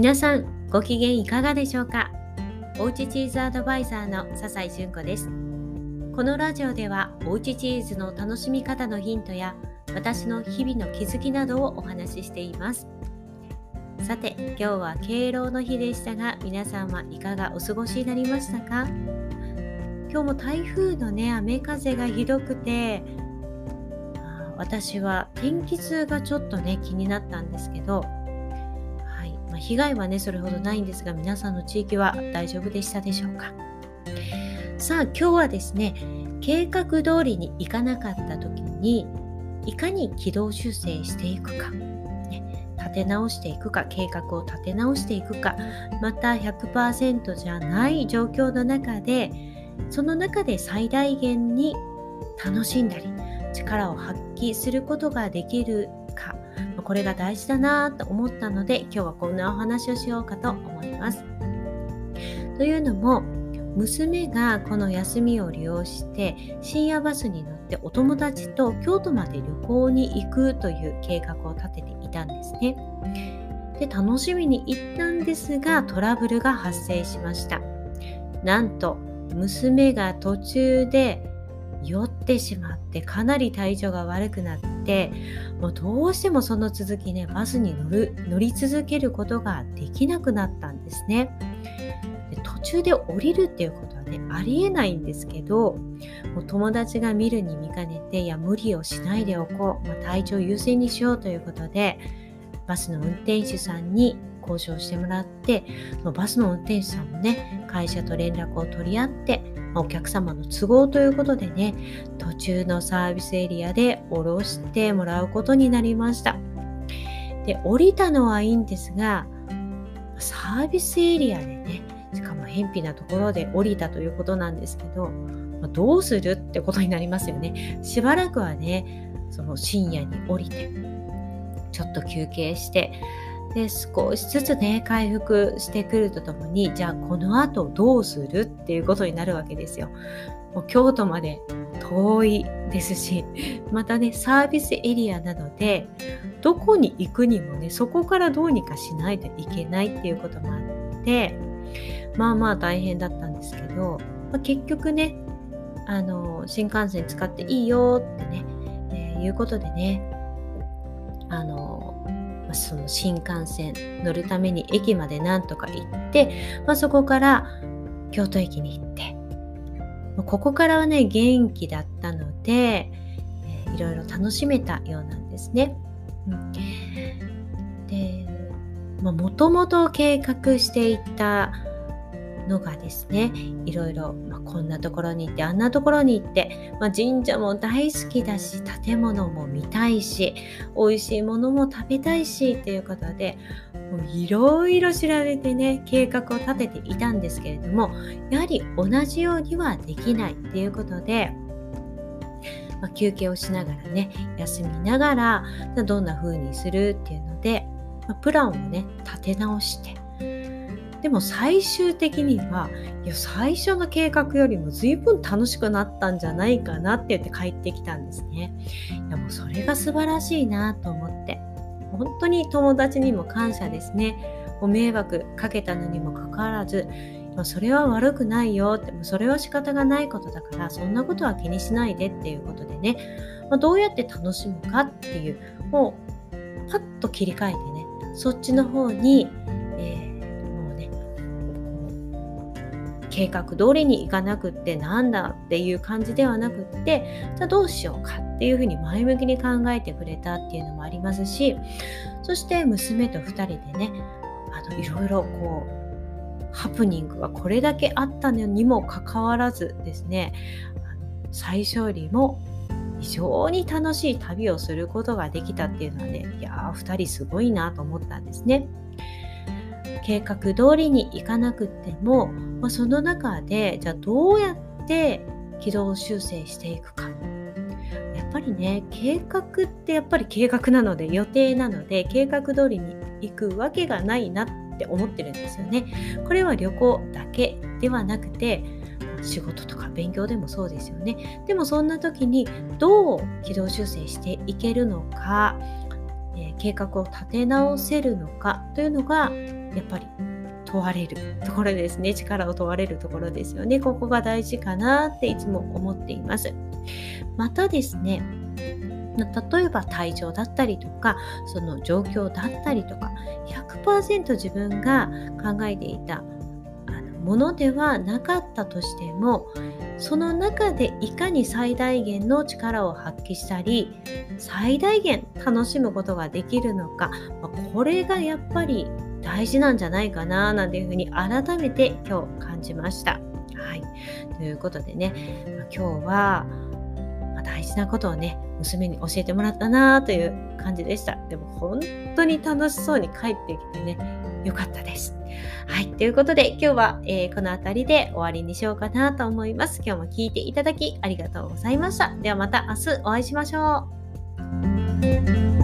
皆さんご機嫌いかがでしょうか？おうちチーズアドバイザーの笹井純子です。このラジオではおうちチーズの楽しみ方のヒントや私の日々の気づきなどをお話ししています。さて今日は敬老の日でしたが皆さんはいかがお過ごしになりましたか？今日も台風のね雨風がひどくて私は天気痛がちょっとね気になったんですけど、被害はねそれほどないんですが皆さんの地域は大丈夫でしたでしょうか？さあ今日はですね計画通りにいかなかった時にいかに軌道修正していくか、ね、立て直していくか計画を立て直していくかまた100%じゃない状況の中でその中で最大限に楽しんだり力を発揮することができるこれが大事だなと思ったので今日はこんなお話をしようかと思います。というのも娘がこの休みを利用して深夜バスに乗ってお友達と京都まで旅行に行くという計画を立てていたんですね。で楽しみに行ったんですがトラブルが発生しました。なんと娘が途中で酔ってしまってかなり体調が悪くなってもうどうしてもその続きねバスに乗る乗り続けることができなくなったんですね。で途中で降りるっていうことはねありえないんですけどもう友達が見るに見かねていや無理をしないでおこう、まあ、体調優先にしようということでバスの運転手さんに交渉してもらってそのバスの運転手さんもね会社と連絡を取り合ってお客様の都合ということでね途中のサービスエリアで降ろしてもらうことになりました。で降りたのはいいんですがサービスエリアでねしかも偏僻なところで降りたということなんですけどどうするってことになりますよね。しばらくはねその深夜に降りてちょっと休憩してで少しずつね回復してくるとともにじゃあこの後どうするっていうことになるわけですよ。もう京都まで遠いですし またねサービスエリアなのでどこに行くにもねそこからどうにかしないといけないっていうこともあってまあまあ大変だったんですけど、まあ、結局ねあの新幹線使っていいよってね、えー、いうことでねあのその新幹線乗るために駅までなんとか行って、まあ、そこから京都駅に行って、ここからはね元気だったので、いろいろ楽しめたようなんですね。うん、でもともと計画していたのがですねいろいろ、まあ、こんなところに行ってあんなところに行って、まあ、神社も大好きだし建物も見たいし美味しいものも食べたいしっていうことでいろいろ調べてね計画を立てていたんですけれどもやはり同じようにはできないっていうことでまあ、休憩をしながらね休みながらどんな風にするっていうので、まあ、プランをね立て直してでも最終的にはいや最初の計画よりも随分楽しくなったんじゃないかなって言って帰ってきたんですね。いやもうそれが素晴らしいなと思って本当に友達にも感謝ですね。ご迷惑かけたのにもかかわらずそれは悪くないよってそれは仕方がないことだからそんなことは気にしないでっていうことでね、ま、どうやって楽しむかっていうもうパッと切り替えてねそっちの方に計画通りにいかなくってなんだっていう感じではなくってじゃあどうしようかっていうふうに前向きに考えてくれたっていうのもありますしそして娘と2人でねあのいろいろこうハプニングがこれだけあったのにもかかわらずですね最初よりも非常に楽しい旅をすることができたっていうのはねいやー2人すごいなと思ったんですね。計画通りにいかなくっても、まあ、その中でじゃあどうやって軌道修正していくかやっぱりね計画ってやっぱり計画なので予定なので計画通りに行くわけがないなって思ってるんですよね。これは旅行だけではなくて仕事とか勉強でもそうですよね。でもそんな時にどう軌道修正していけるのか、えー、計画を立て直せるのかというのがやっぱり問われるところですね。力を問われるところですよね。ここが大事かなっていつも思っています。またですね例えば体調だったりとかその状況だったりとか100%自分が考えていたものではなかったとしてもその中でいかに最大限の力を発揮したり最大限楽しむことができるのかこれがやっぱり大事なんじゃないかななんていうふうに改めて今日感じました。はい、ということでね今日は大事なことをね娘に教えてもらったなという感じでした。でも本当に楽しそうに帰ってきてねよかったです。はい。ということで、今日は、えー、この辺りで終わりにしようかなと思います。今日も聞いていただきありがとうございました。ではまた明日お会いしましょう。